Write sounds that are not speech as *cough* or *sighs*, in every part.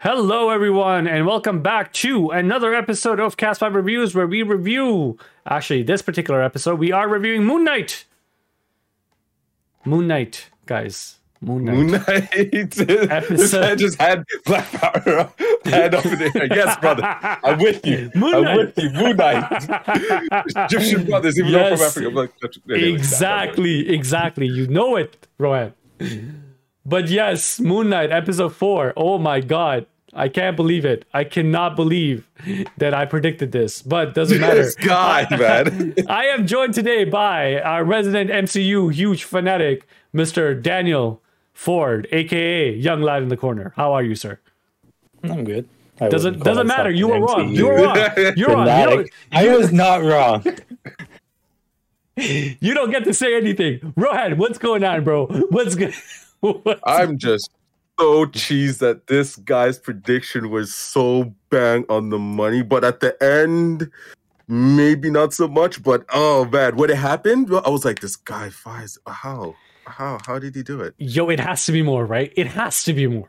Hello, everyone, and welcome back to another episode of Cast 5 Reviews where we review. Actually, this particular episode, we are reviewing Moon Knight. Moon Knight, guys. Moon Knight. Moon Knight. *laughs* this Episode- man just had Black Power head up in the *laughs* air. Yes, brother. I'm with you. Moon I'm Knight. with you. Moon Knight. *laughs* Egyptian brothers, even though from Africa. Like, anyway, exactly, exactly. You know it, Rohan. But yes, Moon Knight, episode four. Oh my god. I can't believe it. I cannot believe that I predicted this, but doesn't matter. This *laughs* guy, man. I am joined today by our resident MCU huge fanatic, Mr. Daniel Ford, aka Young Lad in the Corner. How are you, sir? I'm good. I Doesn't doesn't matter. You were an wrong. You were wrong. You're wrong. You fanatic. I was not wrong. *laughs* you don't get to say anything. Rohan, what's going on, bro? What's good? *laughs* What's I'm just so cheesed that this guy's prediction was so bang on the money, but at the end, maybe not so much. But oh man, when it happened, I was like, this guy fires. How? How? How did he do it? Yo, it has to be more, right? It has to be more.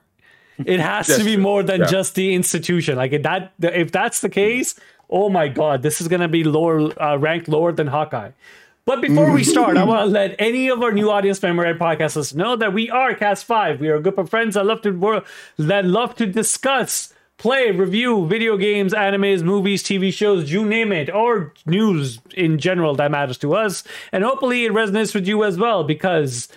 It *laughs* has to be more than Yeah. just the institution. Like if that, if that's the case, oh my god, this is gonna be lower uh, ranked lower than Hawkeye. But before we *laughs* start, I want to let any of our new audience member and podcast listeners know that we are Cast Five. We are a group of friends that love to wor- that love to discuss, play, review video games, animes, movies, TV shows, you name it, or news in general that matters to us. And hopefully, it resonates with you as well because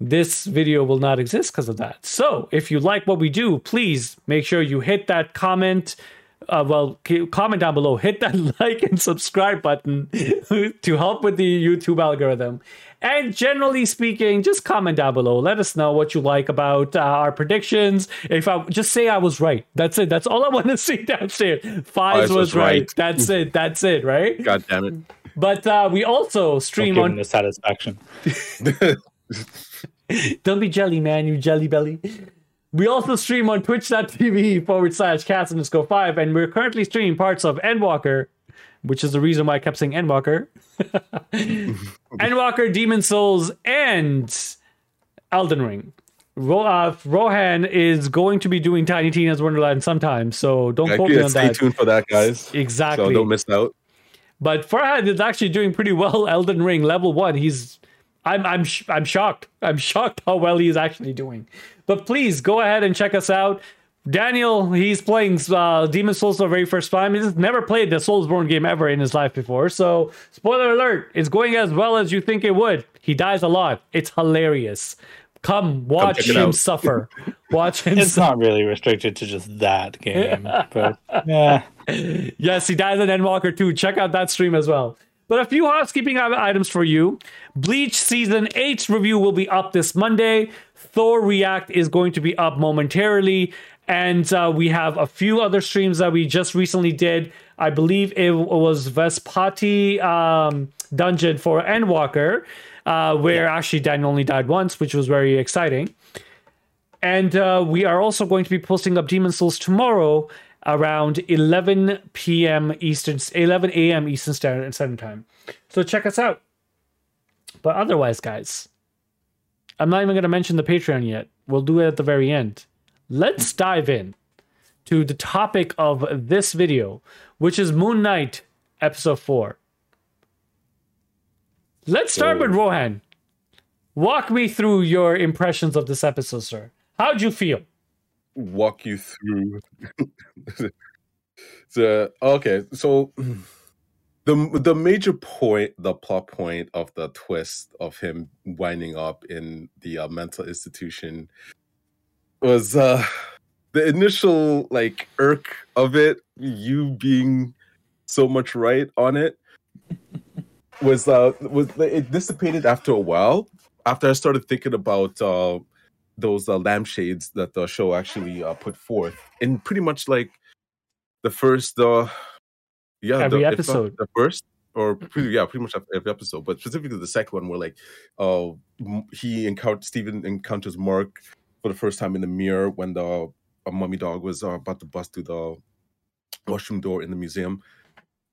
this video will not exist because of that. So, if you like what we do, please make sure you hit that comment. Uh, well, comment down below, hit that *laughs* like and subscribe button *laughs* to help with the YouTube algorithm. And generally speaking, just comment down below. Let us know what you like about uh, our predictions. If I just say I was right, that's it. That's all I want to see downstairs. Fives Fives was, was right. right. That's it. That's it. Right. God damn it! But uh, we also Don't stream give on the satisfaction. *laughs* Don't be jelly, man, you jelly belly. We also stream on twitch.tv forward slash cast underscore five, and we're currently streaming parts of Endwalker, which is the reason why I kept saying Endwalker. *laughs* Endwalker, Demon Souls, and Elden Ring. Ro- uh, Rohan is going to be doing Tiny Tina's Wonderland sometime, so don't quote me on stay that. tuned for that, guys. Exactly. So don't miss out. But Farhad is actually doing pretty well. Elden Ring level one. He's, I'm, I'm, sh- I'm shocked. I'm shocked how well he's actually doing. But please go ahead and check us out. Daniel, he's playing uh, Demon Souls for the very first time. He's never played the Soulsborne game ever in his life before. So, spoiler alert, it's going as well as you think it would. He dies a lot. It's hilarious. Come watch it him suffer. *laughs* Watch him It's suffer. not really restricted to just that game, but *laughs* yeah, Yes, he dies in Endwalker too. Check out that stream as well. But a few housekeeping items for you. Bleach season 8 review will be up this Monday. Thor React is going to be up momentarily. And uh, we have a few other streams that we just recently did. I believe it was Vanaspati um, Dungeon for Endwalker, uh, where actually Daniel only died once, which was very exciting. And uh, we are also going to be posting up Demon Souls tomorrow around 11 p.m. Eastern, 11 a.m. Eastern Standard Time. So check us out. But otherwise, guys, I'm not even going to mention the Patreon yet. We'll do it at the very end. Let's dive in to the topic of this video, which is Moon Knight Episode 4. Let's start with Rohan. Walk me through your impressions of this episode, sir. How'd you feel? Walk you through *laughs* the okay so the the major point the plot point of the twist of him winding up in the uh, mental institution was uh the initial like irk of it you being so much right on it was uh was it dissipated after a while after i started thinking about uh those uh, lampshades that the show actually uh, put forth. In pretty much like the first uh yeah Every the, episode. the first or pretty, yeah pretty much every episode but specifically the second one where like uh he encounters Stephen encounters Mark for the first time in the mirror when the uh, mummy dog was uh, about to bust through the washroom door in the museum.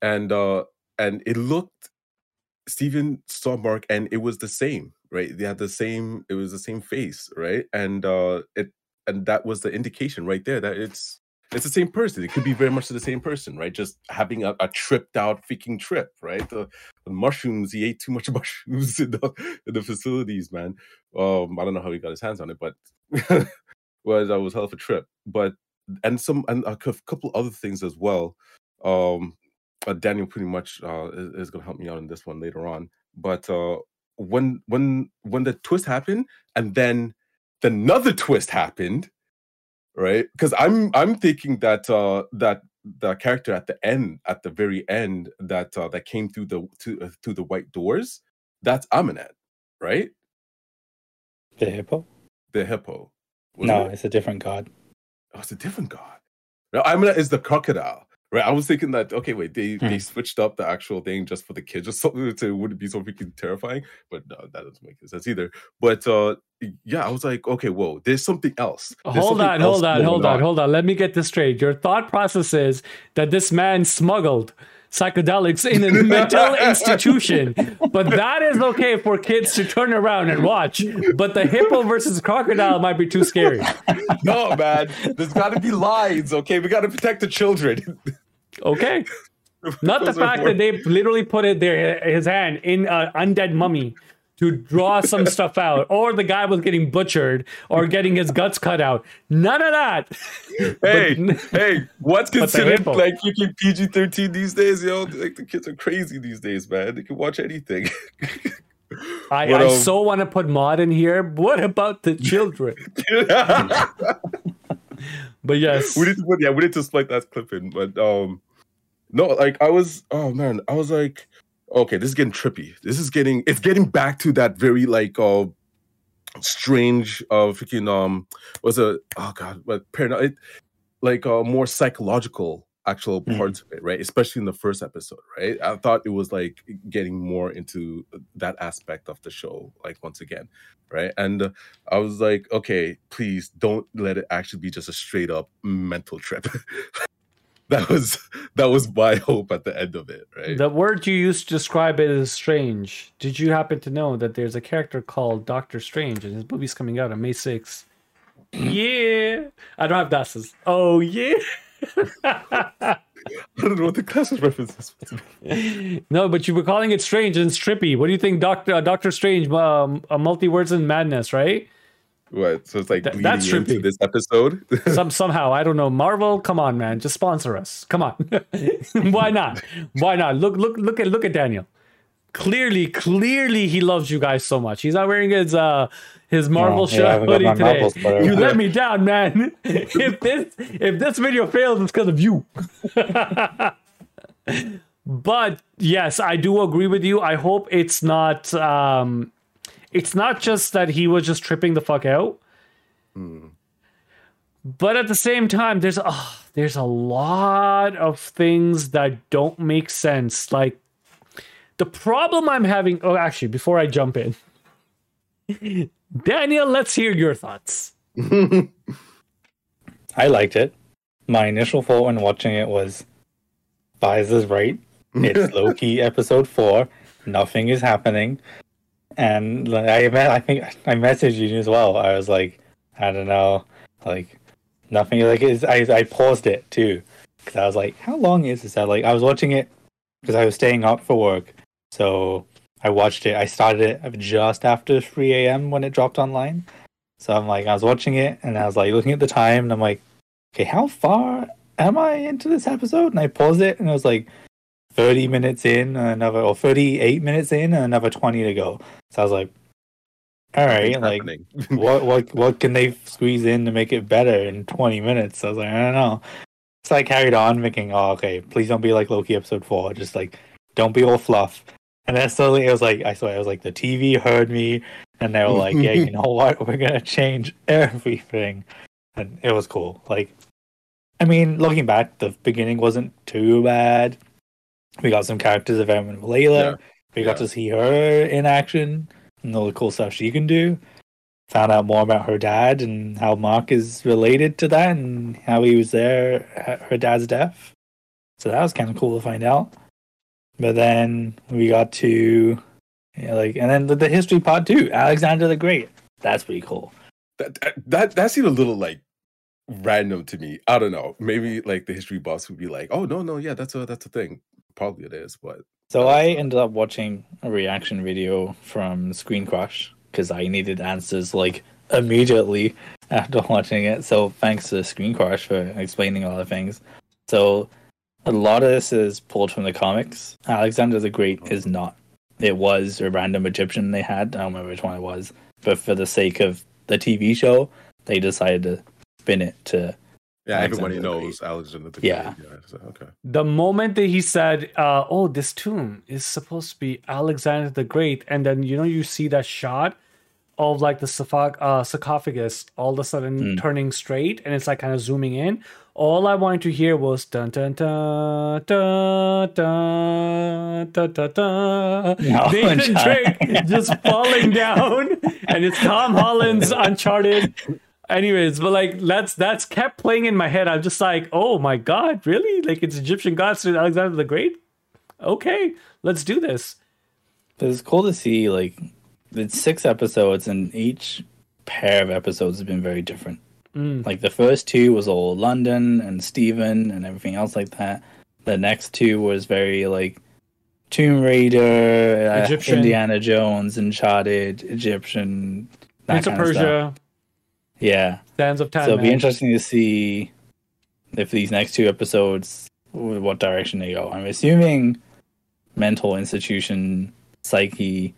And uh and it looked Stephen saw Mark and it was the same, right? They had the same, it was the same face, right? And uh it and that was the indication right there that it's it's the same person. It could be very much the same person, right? Just having a, a tripped out freaking trip, right? The, the, mushrooms, he ate too much *laughs* mushrooms in the in the facilities, man. Um, I don't know how he got his hands on it, but *laughs* well, that was hell of a trip. But and some and a couple other things as well. Um, uh, Daniel pretty much uh, is, is going to help me out in this one later on. But uh, when when when the twist happened, and then another twist happened, right? Because I'm I'm thinking that uh, that the character at the end, at the very end, that uh, that came through the to, uh, through the white doors, that's Amunet, right? The hippo. The hippo. No, it? it's a different god. Oh, it's a different god. No, is the crocodile. Right, I was thinking that okay, wait, they hmm. they switched up the actual thing just for the kids or something to it wouldn't be so freaking terrifying, but no, that doesn't make sense either. But uh yeah, I was like, okay, whoa, there's something else. There's hold something on, else hold on, hold on, on, hold on. Let me get this straight. Your thought process is that this man smuggled psychedelics in a mental institution. But that is okay for kids to turn around and watch. But the hippo versus crocodile might be too scary. *laughs* No, man. There's got to be lines, okay? We got to protect the children. *laughs* Okay. Not the fact that they literally put it there, his hand in an undead mummy to draw some stuff out, or the guy was getting butchered or getting his guts cut out. None of that. Hey, but, hey, what's considered like freaking PG thirteen these days? Yo, like the kids are crazy these days, man. They can watch anything. I, but, I um, so want to put mod in here. What about the *laughs* children? *laughs* but yes, *laughs* we need to put yeah, we need to split that clip in. But um, no, like I was, oh man, I was like, okay, this is getting trippy. This is getting, it's getting back to that very like uh strange uh freaking um was a oh god, but paranoid, like uh more psychological actual mm-hmm. parts mm-hmm. of it, right? Especially in the first episode, right? I thought it was like getting more into that aspect of the show, like once again, right? And uh, I was like, okay, please don't let it actually be just a straight up mental trip. *laughs* that was that was my *laughs* hope at the end of it, right? The word you used to describe it is strange. Did you happen to know that there's a character called Doctor Strange and his movie's coming out on May 6th? *clears throat* yeah. I don't have glasses. Oh yeah. *laughs* *laughs* I don't know what the glasses reference is. no, but you were calling it strange and strippy. What do you think, Doctor uh, Doctor Strange? Um, a Multiverse and madness, right? What? So it's like Th- that's into this episode. *laughs* Some somehow I don't know. Marvel, come on, man, just sponsor us. Come on, *laughs* why not? Why not? Look, look, look at look at Daniel. Clearly, clearly, he loves you guys so much. He's not wearing his uh his Marvel no, shirt yeah, hoodie today. You let *laughs* me down, man. *laughs* if this if this video fails, it's because of you. *laughs* but yes, I do agree with you. I hope it's not um it's not just that he was just tripping the fuck out. Mm. But at the same time, there's oh, there's a lot of things that don't make sense. Like the problem I'm having. Oh, actually, before I jump in, *laughs* Daniel, let's hear your thoughts. *laughs* I liked it. My initial thought when watching it was, Fayez is right. It's *laughs* Loki episode four. Nothing is happening and I I think I messaged you as well. I was like, I don't know, like nothing. Like I I paused it too because I was like, how long is this? That like I was watching it because I was staying up for work, so I watched it. I started it just after three a.m. when it dropped online. So I'm like, I was watching it and I was like looking at the time and I'm like, okay, how far am I into this episode? And I paused it and I was like, 30 minutes in, another, or 38 minutes in, and another 20 to go. So I was like, all right, like, *laughs* what, what, what can they squeeze in to make it better in 20 minutes? So I was like, I don't know. So I carried on thinking, oh, okay, please don't be like Loki episode four. Just like, don't be all fluff. And then slowly it was like, I swear, it was like the TV heard me, and they were like, yeah, you *laughs* know what? We're going to change everything. And it was cool. Like, I mean, looking back, the beginning wasn't too bad we got some characters of Em and Layla. Yeah. We got to see her in action and all the cool stuff she can do. Found out more about her dad and how Mark is related to that and how he was there at her dad's death. So that was kind of cool to find out. But then we got to yeah, like, and then the, the history part too. Alexander the Great. That's pretty cool. that, that that that seemed a little like random to me. I don't know. Maybe like the history boss would be like, "Oh no, no, yeah, that's a that's a thing." Probably it is, but So I ended up watching a reaction video from Screen Crush because I needed answers like immediately *laughs* after watching it. So thanks to Screen Crush for explaining a lot of things. So a lot of this is pulled from the comics. Alexander the Great is not. It was a random Egyptian they had. I don't remember which one it was, but for the sake of the TV show, they decided to spin it to yeah, everybody Alexander the knows Alexander the Great. Yeah. so, okay. The moment that he said, uh, "Oh, this tomb is supposed to be Alexander the Great," and then you know you see that shot of like the uh, sarcophagus all of a sudden Mm. turning straight, and it's like kind of zooming in all I wanted to hear was dun dun dun dun dun dun dun, dun. *laughs* Drake just *laughs* falling down, and it's Tom Holland's *laughs* Uncharted. Anyways, but like that's that's kept playing in my head. I'm just like, oh my god, really? Like it's Egyptian gods through Alexander the Great. Okay, let's do this. But it's cool to see like it's six episodes, and each pair of episodes has been very different. Mm. Like the first two was all London and Stephen and everything else like that. The next two was very like Tomb Raider, uh, Egyptian. Indiana Jones, Uncharted, Egyptian, that Prince of kind of stuff. Persia, Yeah, Sands of Time. so it'll be interesting to see if these next two episodes what direction they go. I'm assuming mental institution, psyche,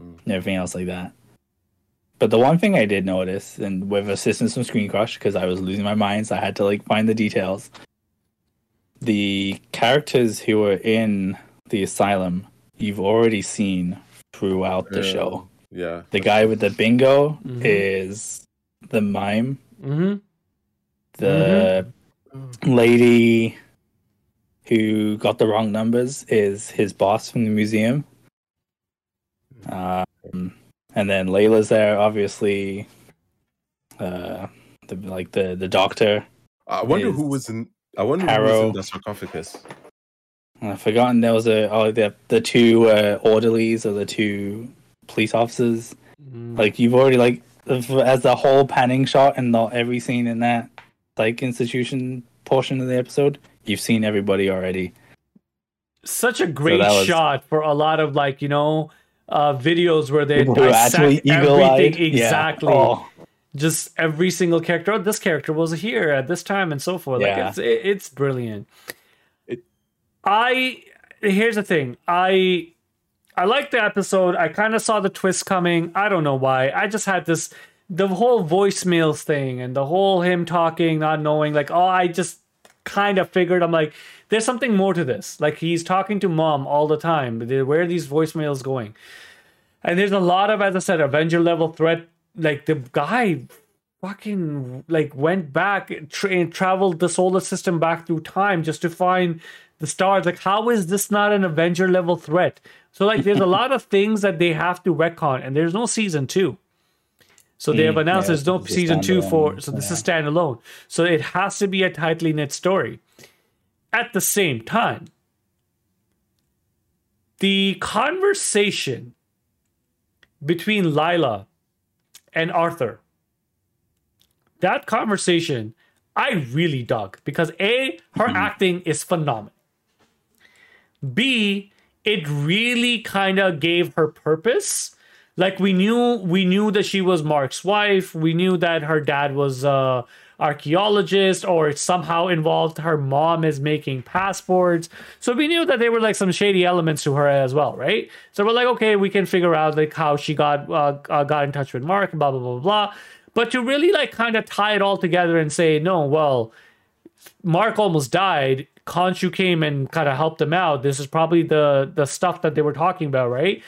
Mm. and everything else like that. But the one thing I did notice, and with assistance from Screen Crush, because I was losing my mind, so I had to like find the details. The characters who were in the asylum, you've already seen throughout the Yeah. show. Yeah. The guy with the bingo Mhm. is the mime. hmm The lady who got the wrong numbers is his boss from the museum. Um, and then Layla's there, obviously. Uh, the like the the doctor. I wonder is who was in. I wonder who was in the sarcophagus. I've forgotten there was a oh the the two uh, orderlies or the two police officers. Mm. Like you've already like as the whole panning shot and not every scene in that like institution portion of the episode, you've seen everybody already. Such a great that was- shot for a lot of like you know uh videos where they People dissect actually everything Yeah. exactly. Oh, just every single character. Oh, this character was here at this time and so forth. Like Yeah. it's it, it's brilliant. It- I here's the thing. I I liked the episode. I kind of saw the twist coming. I don't know why. I just had this the whole voicemails thing and the whole him talking, not knowing. Like, oh, I just kind of figured. I'm like, there's something more to this. Like he's talking to mom all the time. Where are these voicemails going? And there's a lot of, as I said, Avenger level threat. Like the guy fucking like went back tra- and traveled the solar system back through time just to find the stars. Like, how is this not an Avenger level threat? So like, there's a *laughs* lot of things that they have to retcon, and there's no season two. So they have Mm, announced yeah, there's no season two for. So this yeah. is standalone. So it has to be a tightly knit story. At the same time, the conversation between Lila and Arthur, that conversation, I really dug because A, her mm-hmm. acting is phenomenal. B, it really kind of gave her purpose. Like we knew we knew that she was Mark's wife. We knew that her dad was a archaeologist or it somehow involved her mom is making passports. So we knew that there were like some shady elements to her as well, right? So we're like, okay, we can figure out like how she got uh, uh, got in touch with Mark, blah blah blah blah. But to really like kind of tie it all together and say, no, well, Mark almost died. Khonshu came and kind of helped him out. This is probably the the stuff that they were talking about, right?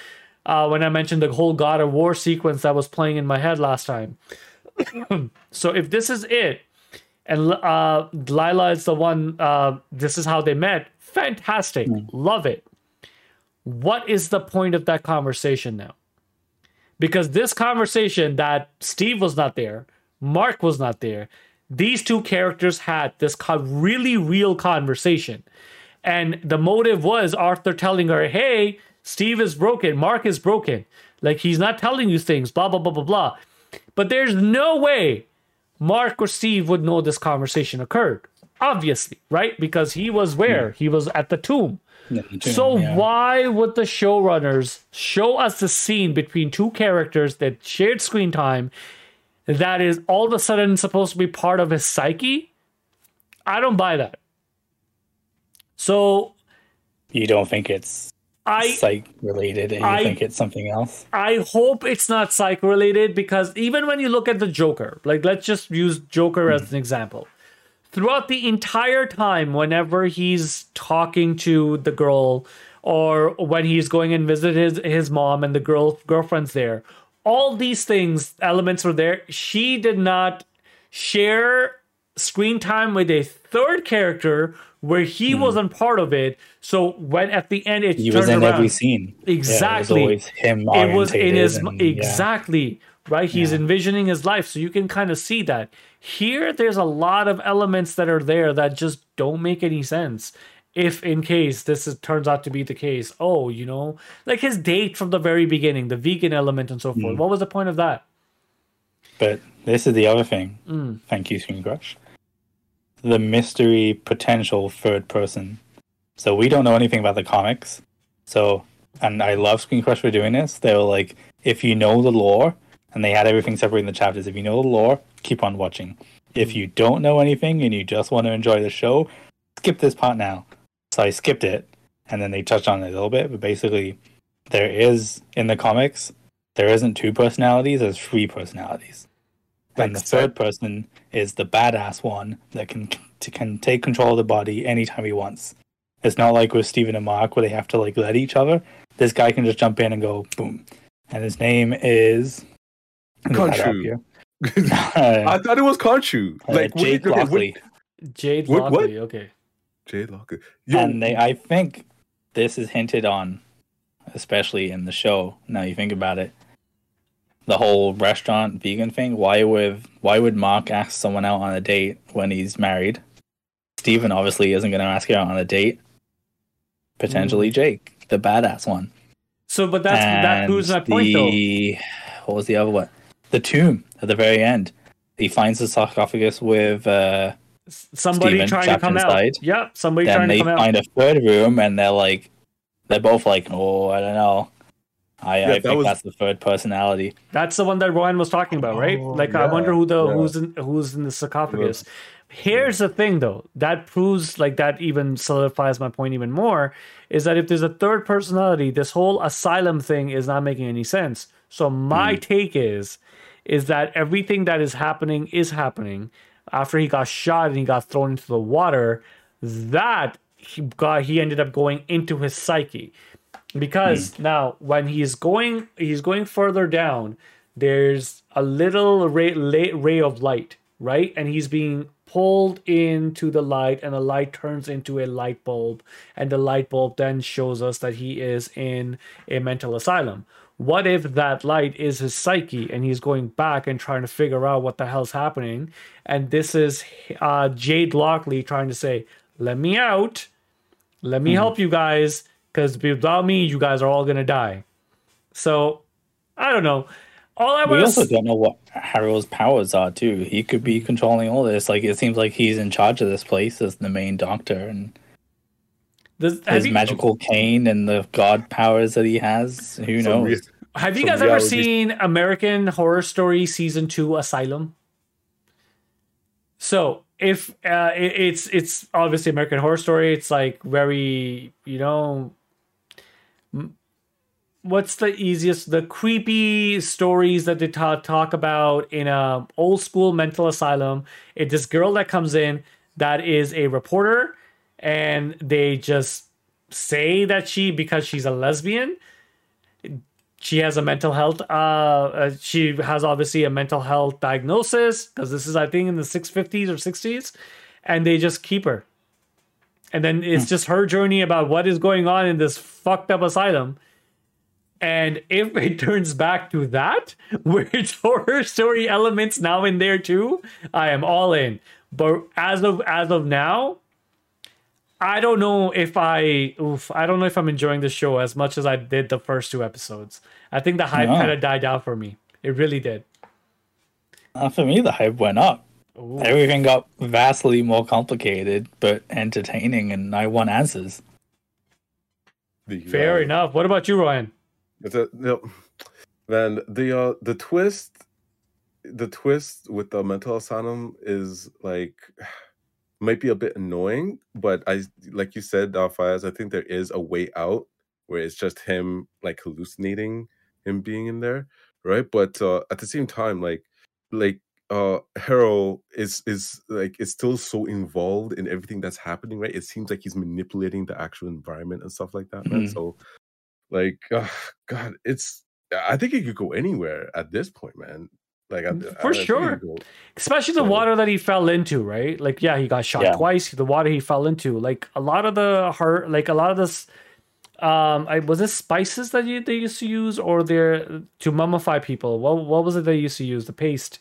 Uh, when I mentioned the whole God of War sequence that was playing in my head last time. *coughs* so if this is it, and uh, Lila is the one, uh, this is how they met. Fantastic, love it. What is the point of that conversation now? Because this conversation that Steve was not there, Mark was not there, these two characters had this co- really real conversation. And the motive was Arthur telling her, hey, Steve is broken, Mark is broken. Like he's not telling you things, blah, blah, blah, blah, blah. But there's no way Mark or Steve would know this conversation occurred. Obviously, right? Because he was where? He was at the tomb. Yeah, the tomb, So yeah. why would the showrunners show us the scene between two characters that shared screen time that is all of a sudden supposed to be part of his psyche? I don't buy that. So you don't think it's I psych related, and you I- think it's something else? I hope it's not psych related because even when you look at the Joker, like let's just use Joker as hmm. an example. Throughout the entire time, whenever he's talking to the girl or when he's going and visit his his mom and the girl girlfriend's there, all these things elements were there. She did not share screen time with a third character where he wasn't part of it. So when at the end it He turned was in around, every scene. Yeah, Exactly. it was it was in his and- yeah. exactly right he's envisioning his life so you can kind of see that here there's a lot of elements that are there that just don't make any sense if in case this is, turns out to be the case oh you know like his date from the very beginning the vegan element and so Mm. forth what was the point of that But this is the other thing. Mm. Thank you, Screen Crush. The mystery potential third person. So we don't know anything about the comics. So, and I love Screen Crush for doing this. They were like, if you know the lore, and they had everything separated in the chapters. If you know the lore, keep on watching. If mm. you don't know anything and you just want to enjoy the show, skip this part now. So I skipped it, and then they touched on it a little bit. But basically, there is in the comics, there isn't two personalities. There's three personalities. And the Except- third person is the badass one that can to, can take control of the body anytime he wants. It's not like with Steven and Mark where they have to like let each other. This guy can just jump in and go boom. And his name is I have it up Khonshu. here. *laughs* I thought it was Conchu. *laughs* Uh, Like what- Jake okay, what- Lockley. jade What- what? Lockley, okay Jade Lockley. Yo, and they I think this is hinted on, especially in the show. Now you think about it, the whole restaurant vegan thing. Why would why would Mark ask someone out on a date when he's married? Steven obviously isn't going to ask you out on a date. Potentially Jake, the badass one. so but that's that And proves my point though What was the other one? The tomb at the very end. He finds the sarcophagus with. uh somebody Steven trying to come inside. out yep somebody then trying to come out They find a third room and they're like they're both like oh i don't know i, Yeah, I that think was- that's the third personality That's the one that Rohan was talking about, right? Oh, like I wonder who the yeah. who's in who's in the sarcophagus. Here's the thing though, that proves like that even solidifies my point even more, is that if there's a third personality, this whole asylum thing is not making any sense. So my hmm. take is is that everything that is happening is happening after he got shot and he got thrown into the water, that he got he ended up going into his psyche because now when he's going he's going further down there's a little ray, ray, of light right? And he's being pulled into the light and the light turns into a light bulb and the light bulb then shows us that he is in a mental asylum. What if that light is his psyche and he's going back and trying to figure out what the hell's happening? And this is uh, jade lockley trying to say let me out. Let me help you guys because without me you guys are all gonna die. So i don't know. All i we want also to don't know what harrow's powers are too. He could be controlling all this. Like it seems like he's in charge of this place as the main doctor and this, his you, magical cane and the god powers that he has. Who knows? re- have you some guys ever seen american horror story season 2 asylum? So if uh, it, it's it's obviously american horror story. It's like very you know m- what's the easiest the creepy stories that they ta- talk about in a old school mental asylum? It's this girl that comes in that is a reporter and they just say that she because she's a lesbian she has a mental health uh, uh she has obviously a mental health diagnosis because this is i think in the 650s or 60s and they just keep her. And then it's just her journey about what is going on in this fucked up asylum and if it *laughs* turns back to that *laughs* where it's *laughs* horror story elements now in there too i am all in but as of as of now I don't know if I oof, I don't know if I'm enjoying the show as much as I did the first two episodes. I think the hype Yeah. kind of died out for me. It really did. Uh, for me, the hype went up. Ooh. Everything got vastly more complicated, but entertaining, and I want answers. The, Fair uh, enough. What about you, Rohan? The, the, then the uh the twist the twist with the mental asylum is like *sighs* might be a bit annoying, but I like you said, uh, I think there is a way out where it's just him like hallucinating him being in there, right? But uh at the same time, like like uh Harrow is is like is still so involved in everything that's happening, right? It seems like he's manipulating the actual environment and stuff like that, man. Mhm. So like god it's i think it could go anywhere at this point man like I, For I sure. go- Especially the water that he fell into, right? Like, yeah, he got shot Yeah. twice. The water he fell into, like a lot of the heart, like a lot of this, um, I was it spices that you, they used to use, or they're to mummify people. What what was it they used to use? The paste,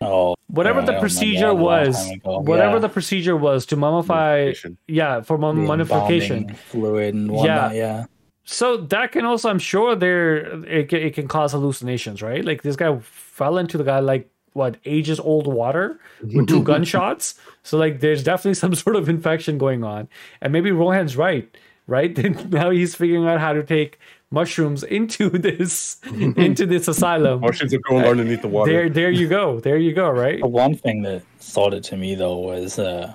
Oh, whatever Yeah, the procedure remember. Was a long was, time ago. whatever Yeah. the procedure was to mummify. Yeah, for mum- mummification. fluid and whatnot. Yeah, So that can also, I'm sure, there it, it can cause hallucinations, right? Like this guy fell into the guy like what ages old water with two *laughs* gunshots. So like, there's definitely *laughs* some sort of infection going on, and maybe Rohan's right, right? *laughs* now he's figuring out how to take mushrooms into this into this asylum. mushrooms are going underneath the water. There, there you go, there you go, right? The one thing that sold it to me though was uh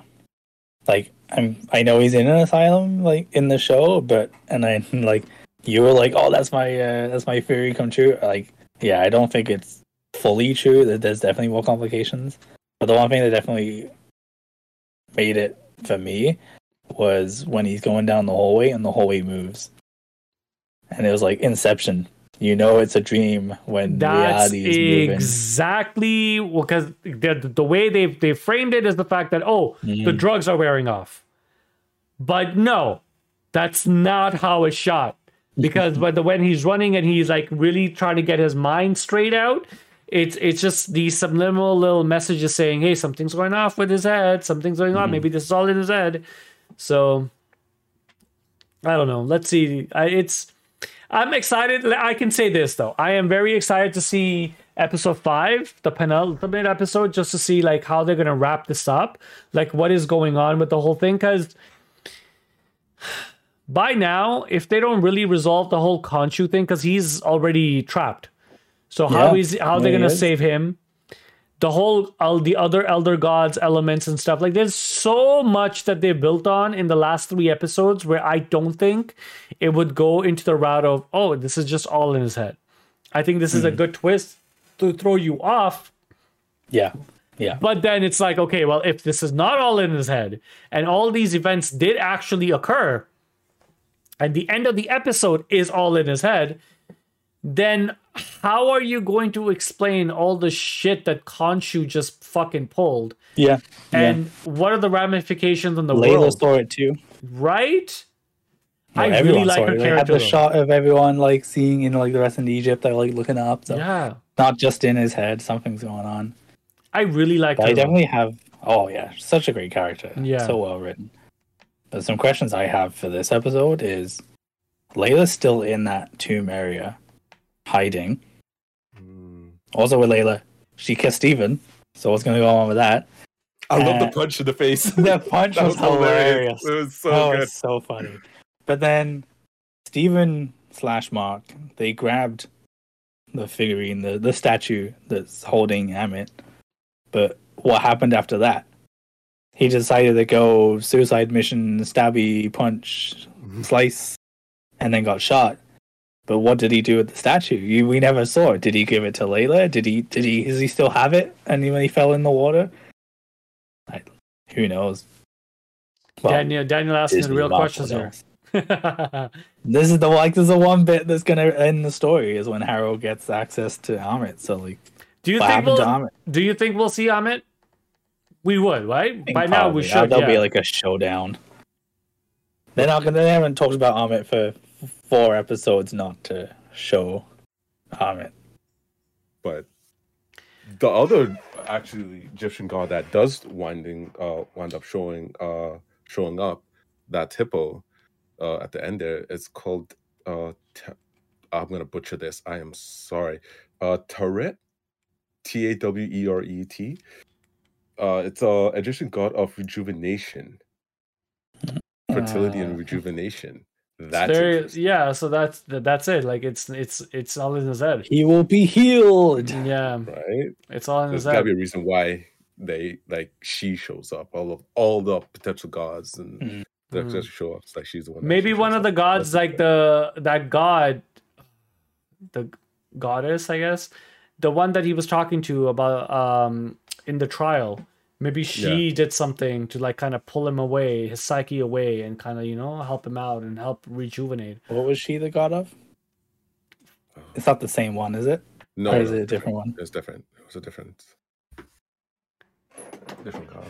like I'm I know he's in an asylum like in the show, but and I *laughs* like you were like, Oh, that's my uh that's my theory come true. Like, yeah, I don't think it's fully true that there's definitely more complications. But the one thing that definitely made it for me was when he's going down the hallway and the hallway moves. And it was like Inception. You know it's a dream when That's reality is moving. exactly because the, the way they they framed it is the fact that oh the Mhm. drugs are wearing off, but no, that's not how it's shot. *laughs* Because but the, when he's running and he's like really trying to get his mind straight out, it's it's just these subliminal little messages saying hey something's going off with his head, something's going on. Maybe this is all in his head. So I don't know. Let's see. I, it's I'm excited. I can say this though. I am very excited to see episode five, the penultimate episode, just to see like how they're gonna wrap this up, like what is going on with the whole thing. Because by now, if they don't really resolve the whole Khonshu thing, because he's already trapped, so how Yeah, is how they're gonna is. save him? The whole all the other elder gods elements and stuff like there's so much that they built on in the last three episodes where I don't think it would go into the route of oh this is just all in his head. I think this is Mm-hmm. a good twist to throw you off Yeah. Yeah. but then it's like, okay, well, if this is not all in his head and all these events did actually occur, and the end of the episode is all in his head, then how are you going to explain all the shit that Khonshu just fucking pulled? Yeah. And what are the ramifications on the Layla world? saw it too. Right? I really like her it. They had the shot of everyone like seeing in like the rest of Egypt. They're like looking up. So Yeah. not just in his head. Something's going on. I really like her. I definitely have. Oh yeah, such a great character. Yeah. So well written. But some questions I have for this episode is, Layla's still in that tomb area, hiding. Mm. Also with Layla, she kissed Steven. So what's gonna go on with that? I love Uh, the punch in the face. *laughs* The punch that was, was hilarious. hilarious. It was so oh, good. it's so funny. But then Steven slash Mark, they grabbed the figurine, the, the statue that's holding Ammit. But what happened after that? He decided to go suicide mission, stabby, punch, slice, and then got shot. But what did he do with the statue? You, we never saw it. Did he give it to Layla? Did he? Did he? Does he still have it? And when he fell in the water, who knows? Well, Daniel, Daniel asking the real questions here. This is the like this is the one bit that's gonna end the story is when Harrow gets access to Ammit. So like do you think we'll, Ammit? do you think we'll see Ammit? We would, right? By now we probably. should. There'll yeah. be like a showdown. They're not gonna. They haven't talked about Ammit for four episodes, not to show Ammit. but the other actually Egyptian god that does winding uh wind up showing uh showing up that hippo uh at the end there is called uh Te- I'm gonna butcher this I am sorry uh Taret T A W E R E T. Uh, it's a Egyptian god of rejuvenation, fertility, Uh, and rejuvenation. It's That's very- interesting. yeah. So that's that's it. Like it's it's it's all in his head. He will be healed. Yeah, right. it's all in his There's gotta head. be a reason why they like she shows up. All of all the potential gods and Mm. the Mhm. potential show ups. Like she's the one. Maybe one of the gods, That's- like the that god, the goddess, I guess, the one that he was talking to about um in the trial. Maybe she did something to like kind of pull him away, his psyche away, and kind of you know help him out and help rejuvenate. What was she the god of? It's not the same one, is it? no, or is no, it a different one? It's different. It was a different, different god.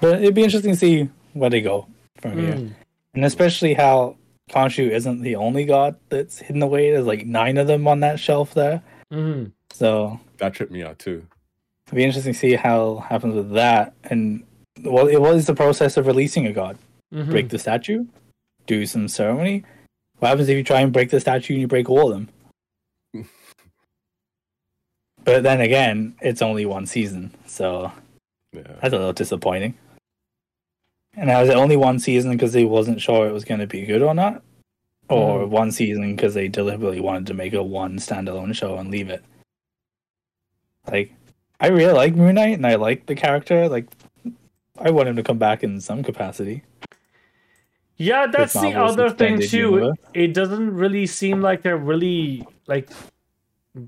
But it'd be interesting to see where they go from here. Mm. And especially how Khonshu isn't the only god that's hidden away. There's like nine of them on that shelf there. Mhm. So That tripped me out too. It'd be interesting to see how happens with that. And well, it was the process of releasing a god. Mhm. Break the statue, do some ceremony. What happens if you try and break the statue and you break all of them? *laughs* but then again, it's only one season, so Yeah. that's a little disappointing. And now is it only one season because they wasn't sure it was going to be good or not, or Mhm. one season because they deliberately wanted to make a one standalone show and leave it? Like, I really like Moon Knight and I like the character. Like, I want him to come back in some capacity. Yeah, that's the other thing too. universe. It doesn't really seem like they're really like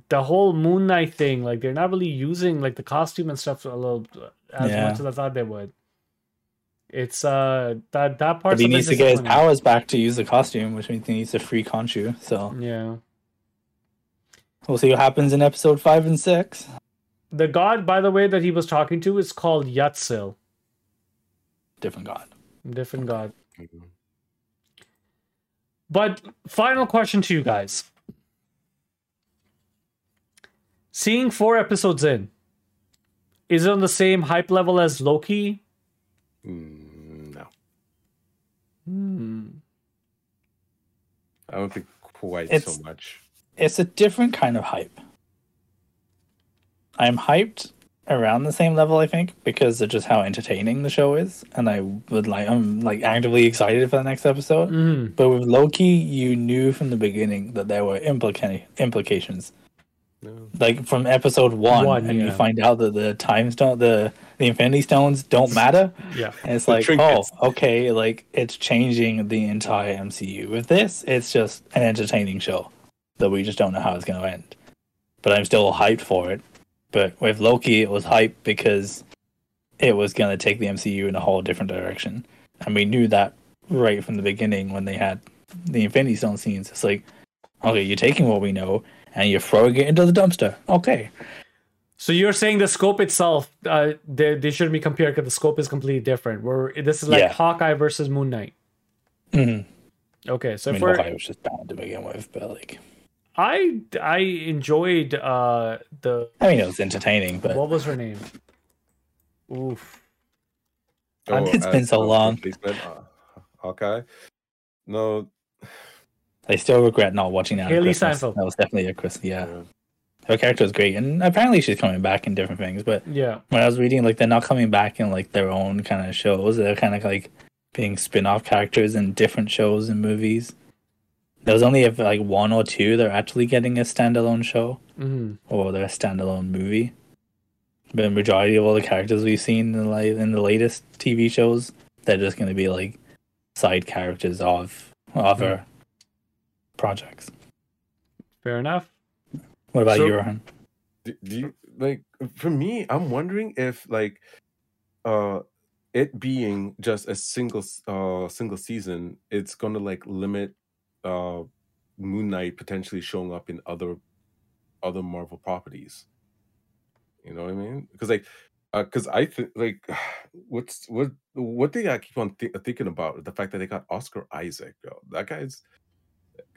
the whole Moon Knight thing. Like they're not really using like the costume and stuff a little as Yeah. much as I thought they would. It's uh that that part. But he needs to get his powers back to use the costume, which means he needs to free Khonshu. So Yeah, we'll see what happens in episode five and six. The god, by the way, that he was talking to is called Yatzil. Different god. Different god. Mhm. But final question to you guys. Seeing four episodes in, is it on the same hype level as Loki? Mm, no, Hmm. I don't think quite It's- so much. It's a different kind of hype. I'm hyped around the same level, I think, because of just how entertaining the show is, and I would like I'm like actively excited for the next episode. Mhm. But with Loki, you knew from the beginning that there were implica- implications. No. Like from episode one, One, and you find out that the time stone, the the Infinity Stones don't matter, *laughs* Yeah. and it's The like, trinkets. oh, okay, like it's changing the entire MCU. With this, it's just an entertaining show that we just don't know how it's going to end. But I'm still hyped for it. But with Loki, it was hype because it was going to take the MCU in a whole different direction, and we knew that right from the beginning when they had the Infinity Stone scenes. It's like, okay, you're taking what we know and you're throwing it into the dumpster. Okay, So you're saying the scope itself, uh, they, they shouldn't be compared because the scope is completely different. Where this is like Yeah. Hawkeye versus Moon Knight. Mhm. Okay, so I mean, for Hawkeye was just bad to begin with, but like, I I enjoyed uh the I mean, it was entertaining, but what was her name? Oof. I mean, it's been so long. replacement, uh, Hawkeye. No, I still regret not watching that. on Hailee Christmas. Steinfeld. That was definitely a Chris. Yeah, yeah. her character was great, and apparently she's coming back in different things. But Yeah. when I was reading, like they're not coming back in like their own kind of shows. They're kind of like being spin-off characters in different shows and movies. There was only like one or two that are actually getting a standalone show hmm or they're a standalone movie. But the majority of all the characters we've seen in the, like, in the latest TV shows, they're just going to be like side characters of other projects. Fair enough. What about So- you, Rohan? do, do you like for me i'm wondering if like uh it being just a single uh single season it's gonna like limit uh moon knight potentially showing up in other other marvel properties. You know what i mean? Because like because i think like *sighs* what's what what thing i keep on thi- thinking about the fact that they got oscar isaac yo. that guy's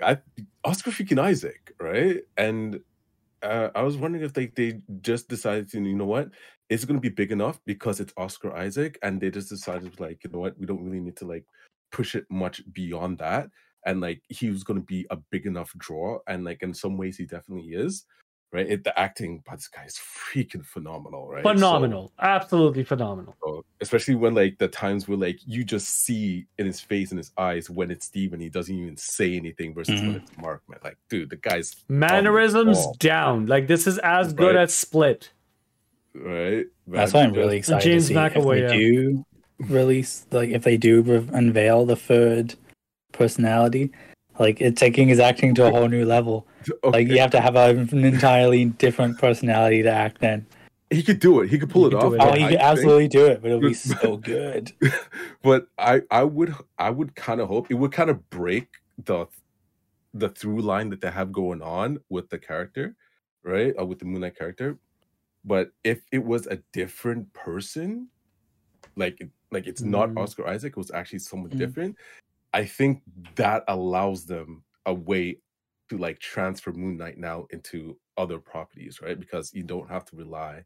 I, oscar freaking isaac right? And uh, I was wondering if they they just decided to you know what? It's going to be big enough because it's Oscar Isaac and they just decided like you know what? We don't really need to like push it much beyond that and like he was going to be a big enough draw and like in some ways he definitely is right? It, the acting by this guy is freaking phenomenal, right? Phenomenal, so, absolutely phenomenal. So, especially when like the times where like you just see in his face and his eyes when it's Steve and he doesn't even say anything versus mm-hmm. when it's Mark, man. Like, dude, the guy's mannerisms down. Like this is as good as Split. Right. That's why I'm really excited. James to see McAvoy if they yeah. do release, like if they do re- unveil the third personality, like it's taking his acting to a whole new level. Okay. Like you have to have a, an entirely different personality to act then. He could do it. He could pull he it off. It, oh, he could absolutely think. do it, but it'll be so *laughs* good. but I, I would, I would kind of hope it would kind of break the, the through line that they have going on with the character, right? Uh, with the Moon Knight character. But if it was a different person, like, like it's mm. not Oscar Isaac, it was actually someone mm. different. I think that allows them a way to like transfer Moon Knight now into other properties, right? Because you don't have to rely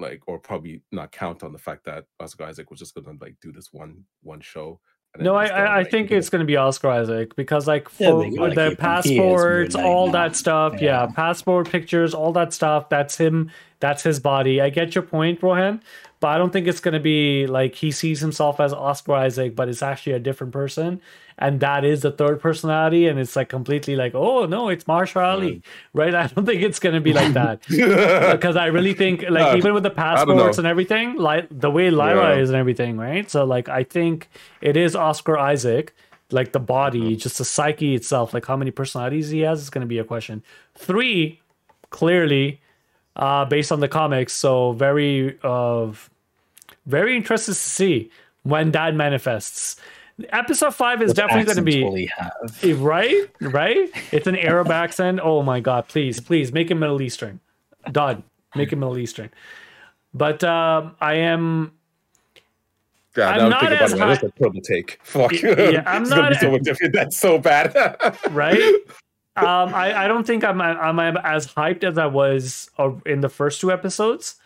like or probably not count on the fact that Oscar Isaac was just gonna like do this one one show. No, I I, like, think it's gonna be Oscar Isaac because like for yeah, the passports, all that stuff, yeah. yeah, passport pictures, all that stuff. That's him. That's his body. I get your point, Rohan, but I don't think it's gonna be like he sees himself as Oscar Isaac, but it's actually a different person. And that is the third personality and it's like completely like oh no it's Mahershala Ali. Right? I don't think it's gonna be like that. *laughs* Because I really think like even with the passports and everything like the way Lyra yeah. is and everything right? So like I think it is Oscar Isaac like the body mm-hmm. just the psyche itself like how many personalities he has is going to be a question. Three clearly uh based on the comics so very uh very interested to see when that manifests Episode five is what definitely going to be right. Right? It's an Arab accent. Oh my god! Please, please make it Middle Eastern. Done. Make it Middle Eastern. But um, I am. Yeah, I'm not as high... That's a terrible take. Fuck. Yeah, I'm *laughs* it's not. Gonna be so That's so bad. *laughs* right. Um, I, I don't think I'm I'm as hyped as I was uh, in the first two episodes.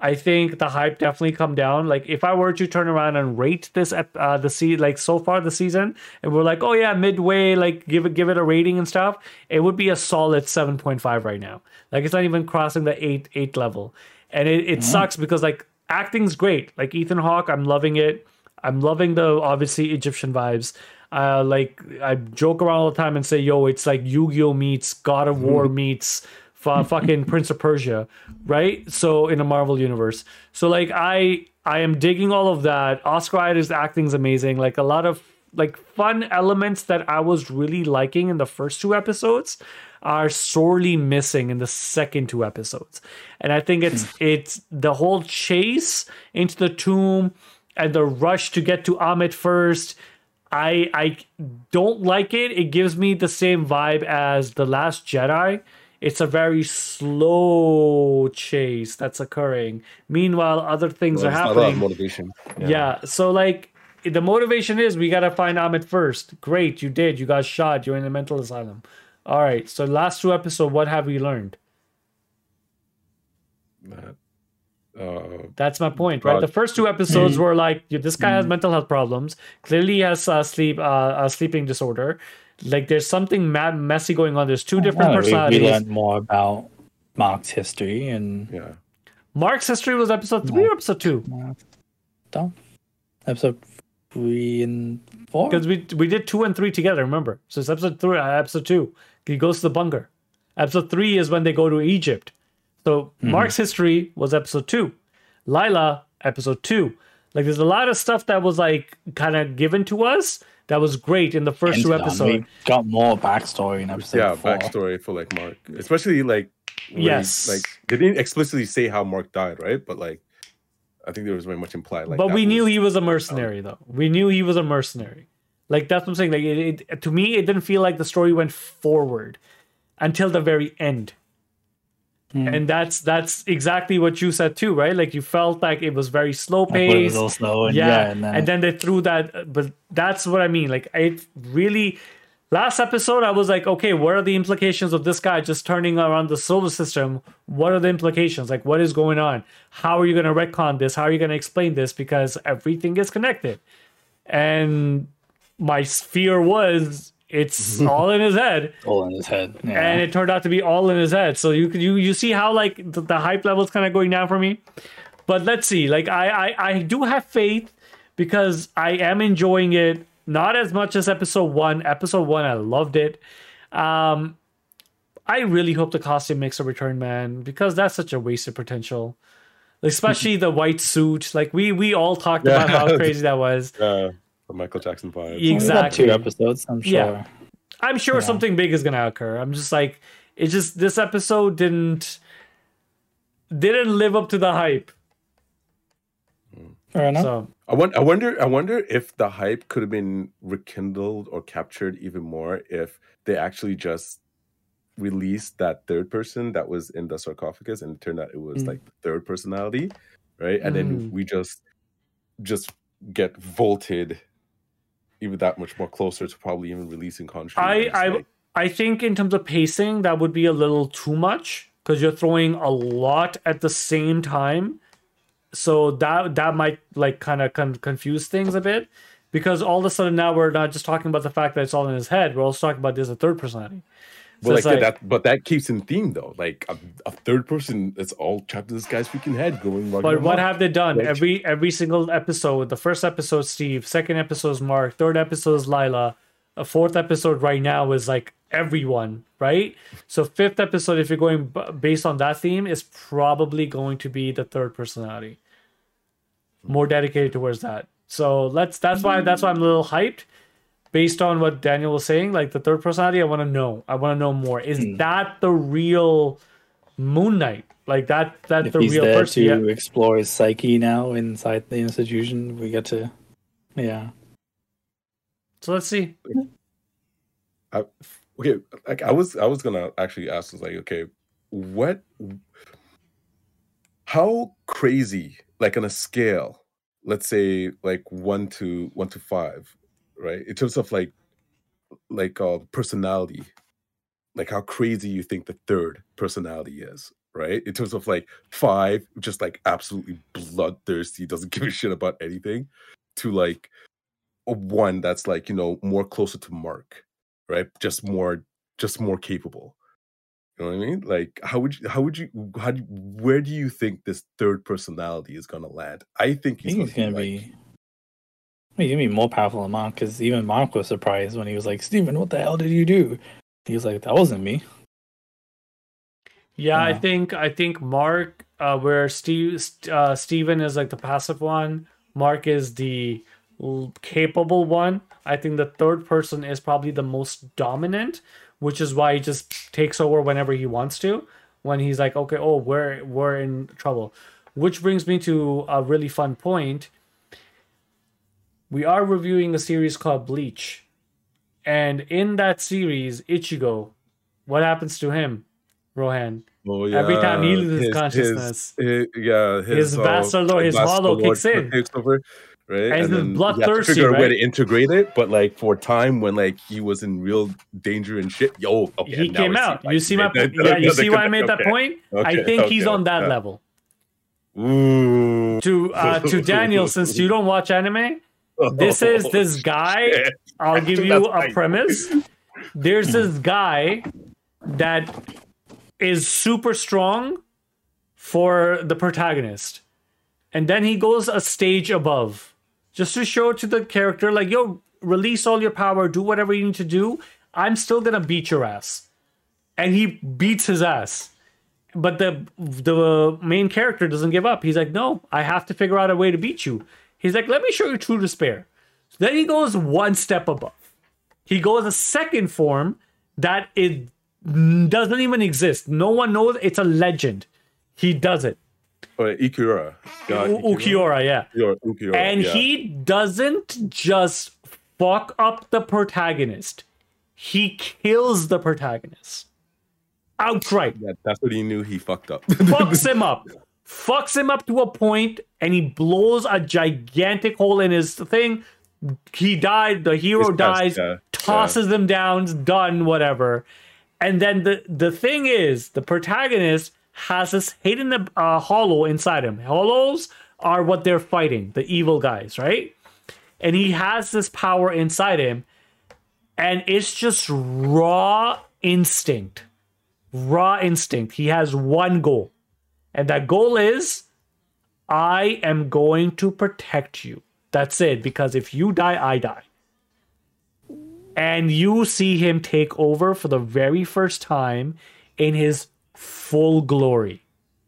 I think the hype definitely come down. Like if I were to turn around and rate this uh the see like so far the season, and we're like, oh yeah, midway, like give it give it a rating and stuff, it would be a solid seven point five right now. Like it's not even crossing the eight eight level, and it, it mm. sucks because like acting's great. Like Ethan Hawke, I'm loving it. I'm loving the obviously Egyptian vibes. Uh, like I joke around all the time and say, "Yo, it's like Yu-Gi-Oh meets God of War *laughs* meets fucking Prince of Persia, right? So in a Marvel universe. So like I I am digging all of that. Oscar Isaac's acting is amazing. Like a lot of like fun elements that I was really liking in the first two episodes are sorely missing in the second two episodes. And I think it's *laughs* it's the whole chase into the tomb and the rush to get to Ammit first. I I don't like it. It gives me the same vibe as The Last Jedi it's a very slow chase that's occurring. Meanwhile, other things well, are happening. motivation. Yeah. yeah. So like the motivation is we gotta find Ammit first. Great, you did. You got shot. You're in a mental asylum. All right. So last two episodes, what have we learned? That, uh, That's my point, right? The first two episodes mm-hmm. were like, this guy has mm-hmm. mental health problems. Clearly, he has a sleep, uh, a sleeping disorder like there's something mad messy going on. There's two different personalities. We, we learned more about Marc's history and yeah. Marc's history was episode three or episode two? Don't. Episode three and four. Because we we did two and three together. Remember? So it's episode three, uh, episode two. He goes to the bunker. Episode three is when they go to Egypt. So mm-hmm. Marc's history was episode two. Layla episode two. Like there's a lot of stuff that was like kind of given to us that was great in the first two episodes. Got more backstory in episode. Yeah, four. backstory for like Marc, especially like yes, he, like they didn't explicitly say how Marc died, right? But like, I think there was very much implied. Like, but we was, knew he was a mercenary, though. We knew he was a mercenary. Like that's what I'm saying. Like it, it, to me, it didn't feel like the story went forward until the very end. Mm. And that's that's exactly what you said too, right? Like you felt like it was very slow paced. Slow and, yeah, yeah and, then, and then they threw that. But that's what I mean. Like it really. Last episode, I was like, okay, what are the implications of this guy just turning around the solar system? What are the implications? Like, what is going on? How are you going to retcon this? How are you going to explain this? Because everything is connected. And my fear was It's *laughs* all in his head, All in his head. Yeah. and it turned out to be all in his head. So you you you see how like the, the hype level is kind of going down for me. But let's see. Like I, I I do have faith because I am enjoying it. Not as much as episode one. Episode one, I loved it. Um, I really hope the costume makes a return, man, because that's such a wasted potential. Especially *laughs* the white suit. Like we we all talked about how *laughs* crazy that was. Uh, the Michael Jackson vibe. We got Exactly. two episodes, I'm sure. Yeah. I'm sure Yeah. something big is gonna occur. I'm just like, it just this episode didn't didn't live up to the hype. Fair enough. So I wonder, I wonder, I wonder if the hype could have been rekindled or captured even more if they actually just released that third person that was in the sarcophagus, and it turned out it was Mm. like the third personality, right? And then Mm. we just just get vaulted even that much more closer to probably even releasing Conjuring. I I I think in terms of pacing, that would be a little too much because you're throwing a lot at the same time. So that that might like kind of con- confuse things a bit because all of a sudden now we're not just talking about the fact that it's all in his head. We're also talking about there's a third personality. So But like, like- that, but that keeps in theme though. Like a, a third person that's all trapped in this guy's freaking head, going. But what have they done? Right. Every every single episode. The first episode, Steve. Second episode is Marc. Third episode is Layla. A fourth episode right now is like everyone, right? So fifth episode, if you're going b- based on that theme, is probably going to be the third personality, more dedicated towards that. So let's. That's why. That's why I'm a little hyped. Based on what Daniel was saying, like the third personality, I want to know. I want to know more. Is Hmm. that the real Moon Knight? Like that? That's if the he's real there person? to Yeah. explore his psyche now inside the institution, we get to, yeah. So let's see. I, okay like i was i was gonna actually ask was like okay what how crazy like on a scale let's say like one to one to five right? In terms of like like uh personality like how crazy you think the third personality is right? In terms of like five just like absolutely bloodthirsty doesn't *laughs* give a shit about anything to like a one that's like you know more closer to mark right? Just more just more capable. You know what i mean? Like how would you how would you how do you, where do you think this third personality is gonna land? I think I he's he's gonna like- be. He's gonna be more powerful than Marc because even Marc was surprised when he was like, "Steven, what the hell did you do?" He was like, "That wasn't me." Yeah, I think I think Marc, uh, where Steve uh, Steven is like the passive one, Marc is the l- capable one. I think the third person is probably the most dominant, which is why he just takes over whenever he wants to. When he's like, okay, oh, we're we're in trouble. Which brings me to a really fun point. We are reviewing a series called Bleach, and in that series, Ichigo, what happens to him, Rohan? oh, every time he loses his- consciousness. his, yeah his, His bastard lord- his hollow kicks in. takes over right And he's then you have bloodthirsty, figure out a way to integrate it but like for a time when like he was in real danger and shit yo okay, he came out. You see my made yeah. You see why I okay, made that okay. point. I Okay, think he's on that yeah. level. Ooh. To uh, to *laughs* Daniel, since you don't watch anime, this is this oh, guy. Shit. I'll give you a premise. There's this guy that is super strong for the protagonist, and then he goes a stage above, just to show to the character, like, yo, release all your power, do whatever you need to do. I'm still gonna beat your ass, and he beats his ass. But the the main character doesn't give up. He's like, no, I have to figure out a way to beat you. He's like, let me show you true despair. So then he goes one step above. He goes a second form that it doesn't even exist. No one knows. It's a legend. He does it. Oh, Ikura. Yeah, U- Ukiora, yeah. Ukiura, Ukiura, And yeah. he doesn't just fuck up the protagonist. He kills the protagonist. Outright. Yeah, that's what he knew he fucked up. fucks him up. *laughs* Fucks him up to a point and he blows a gigantic hole in his thing. He died, the hero chest, dies, yeah, tosses him down, done, whatever. And then the the thing is, the protagonist has this hidden uh, hollow inside him. Hollows are what they're fighting, the evil guys, right? And he has this power inside him. and it's just raw instinct. Raw instinct. He has one goal, and that goal is I am going to protect you. That's it, because if you die, I die. And you see him take over for the very first time in his full glory.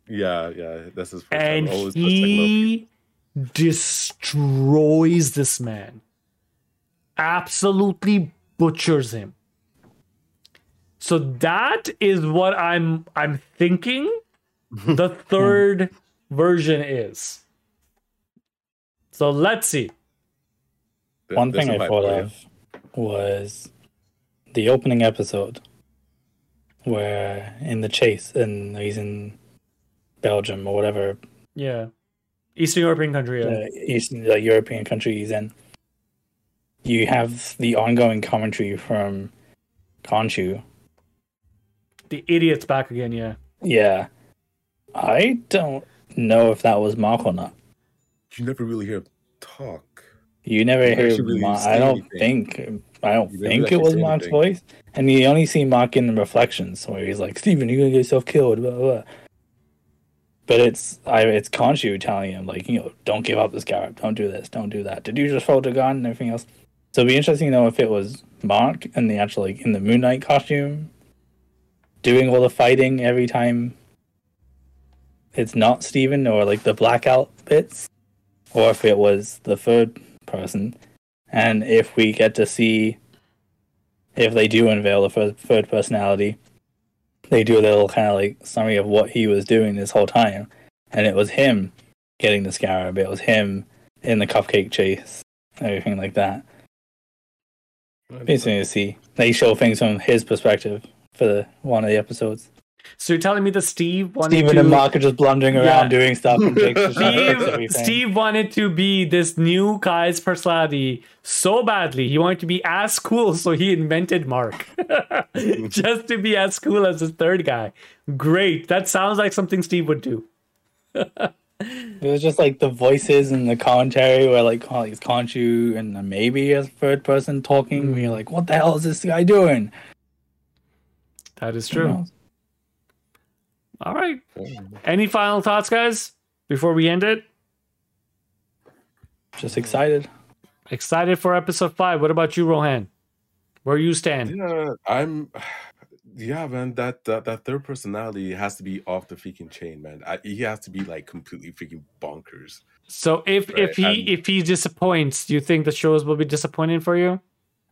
Yeah, yeah. That's his first And time. Always looks like Loki. he destroys this man. Absolutely butchers him. So that is what I'm I'm thinking *laughs* the third version is. So let's see. There- One there's thing I thought for of was the opening episode where in the chase and he's in Belgium or whatever Yeah. Eastern European country. Yeah. uh, Eastern the European country he's in. You have the ongoing commentary from Khonshu. The idiot's back again, yeah. Yeah. I don't know if that was Marc or not. You never really hear talk. You never You hear really Marc. I don't anything. think I don't You think it was Marc's anything. voice. And you only see Marc in the reflections where he's like, Steven, you're gonna get yourself killed, blah blah blah. But it's I it's Khonshu telling him, like, you know, don't give up this Scarab, don't do this, don't do that. Did you just fold the gun and everything else? So it'd be interesting to know if it was Marc and the actual like in the Moon Knight costume doing all the fighting every time it's not Steven or like the blackout bits. Or if it was the third person. And if we get to see if they do unveil the third, third personality, they do a little kind of like summary of what he was doing this whole time. And it was him getting the scarab, it was him in the cupcake chase, everything like that. Interesting to see. They show things from his perspective for the, one of the episodes. So you're telling me that Steve wanted Steven to and Marc are just blundering Yeah. around doing stuff and Jake's just trying to fix Steve. Steve wanted to be this new guy's personality so badly. He wanted to be as cool, *laughs* so he invented Mark. *laughs* Just to be as cool as his third guy. Great. That sounds like something Steve would do. *laughs* It was just like the voices and the commentary where like oh, it's Khonshu and then maybe a third person talking. Where you're hmm. like, what the hell is this guy doing? That is true. Know? All right. Any final thoughts, guys, before we end it? Just excited. Excited for episode five. What about you, Rohan? Where you stand? Yeah, I'm. Yeah, man. That, that that third personality has to be off the freaking chain, man. I, he has to be like completely freaking bonkers. So if if Right, he and- if he disappoints, do you think the shows will be disappointing for you?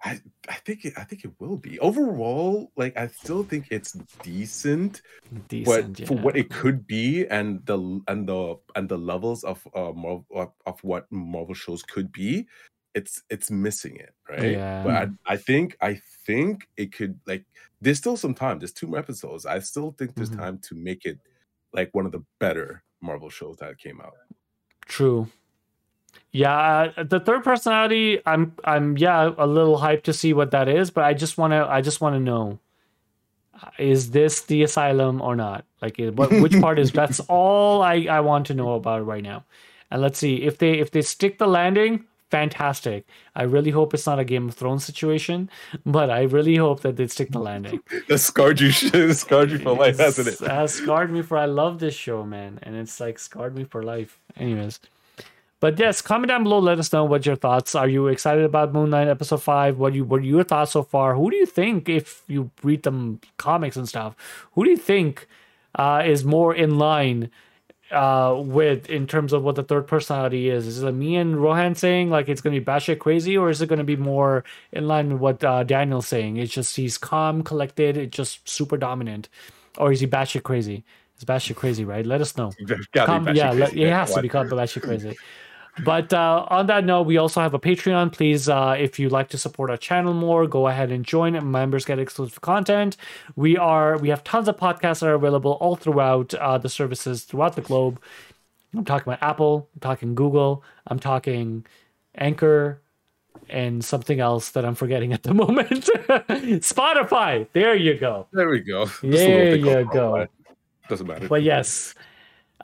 I I think it, I think it will be overall. Like I still think it's decent, Decent, but for yeah. what it could be and the and the and the levels of uh Marvel, of, of what Marvel shows could be, it's it's missing it, right? Yeah. But I, I think I think it could like there's still some time. There's two more episodes. I still think there's Mhm. time to make it like one of the better Marvel shows that came out. True. Yeah, uh, the third personality, I'm I'm yeah, a little hyped to see what that is, but I just want to I just want to know uh, is this the asylum or not? Like what which part is *laughs* that's all I I want to know about right now. And let's see if they if they stick the landing, fantastic. I really hope it's not a Game of Thrones situation, *laughs* but I really hope that they stick the landing. *laughs* That scarred you, scarred you for life, hasn't it? It's, uh, scarred me for I love this show, man, and it's like scarred me for life. Anyways, but yes, comment down below. Let us know what your thoughts. Are you excited about Moon Knight episode five? What you what are your thoughts so far? Who do you think, if you read them comics and stuff, who do you think uh, is more in line? uh with in terms of what the third personality is is it me and rohan saying like it's gonna be batshit crazy or is it gonna be more in line with what uh daniel's saying it's just he's calm collected it's just super dominant or is he batshit crazy it's batshit crazy right let us know Com- yeah, let, it has to be called batshit crazy. *laughs* But uh, on that note, we also have a Patreon. Please, uh, if you'd like to support our channel more, go ahead and join. it. Members get exclusive content. We are we have tons of podcasts that are available all throughout uh, the services throughout the globe. I'm talking about Apple. I'm talking Google. I'm talking Anchor and something else that I'm forgetting at the *laughs* moment. Spotify. There you go. There we go. Just There you go. Doesn't matter. But yes,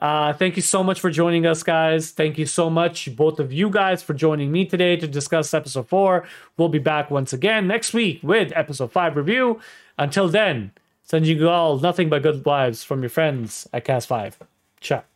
Uh, thank you so much for joining us, guys. Thank you so much, both of you guys, for joining me today to discuss episode four. We'll be back once again next week with episode five review. Until then, sending you all nothing but good vibes from your friends at Cast 5. Ciao.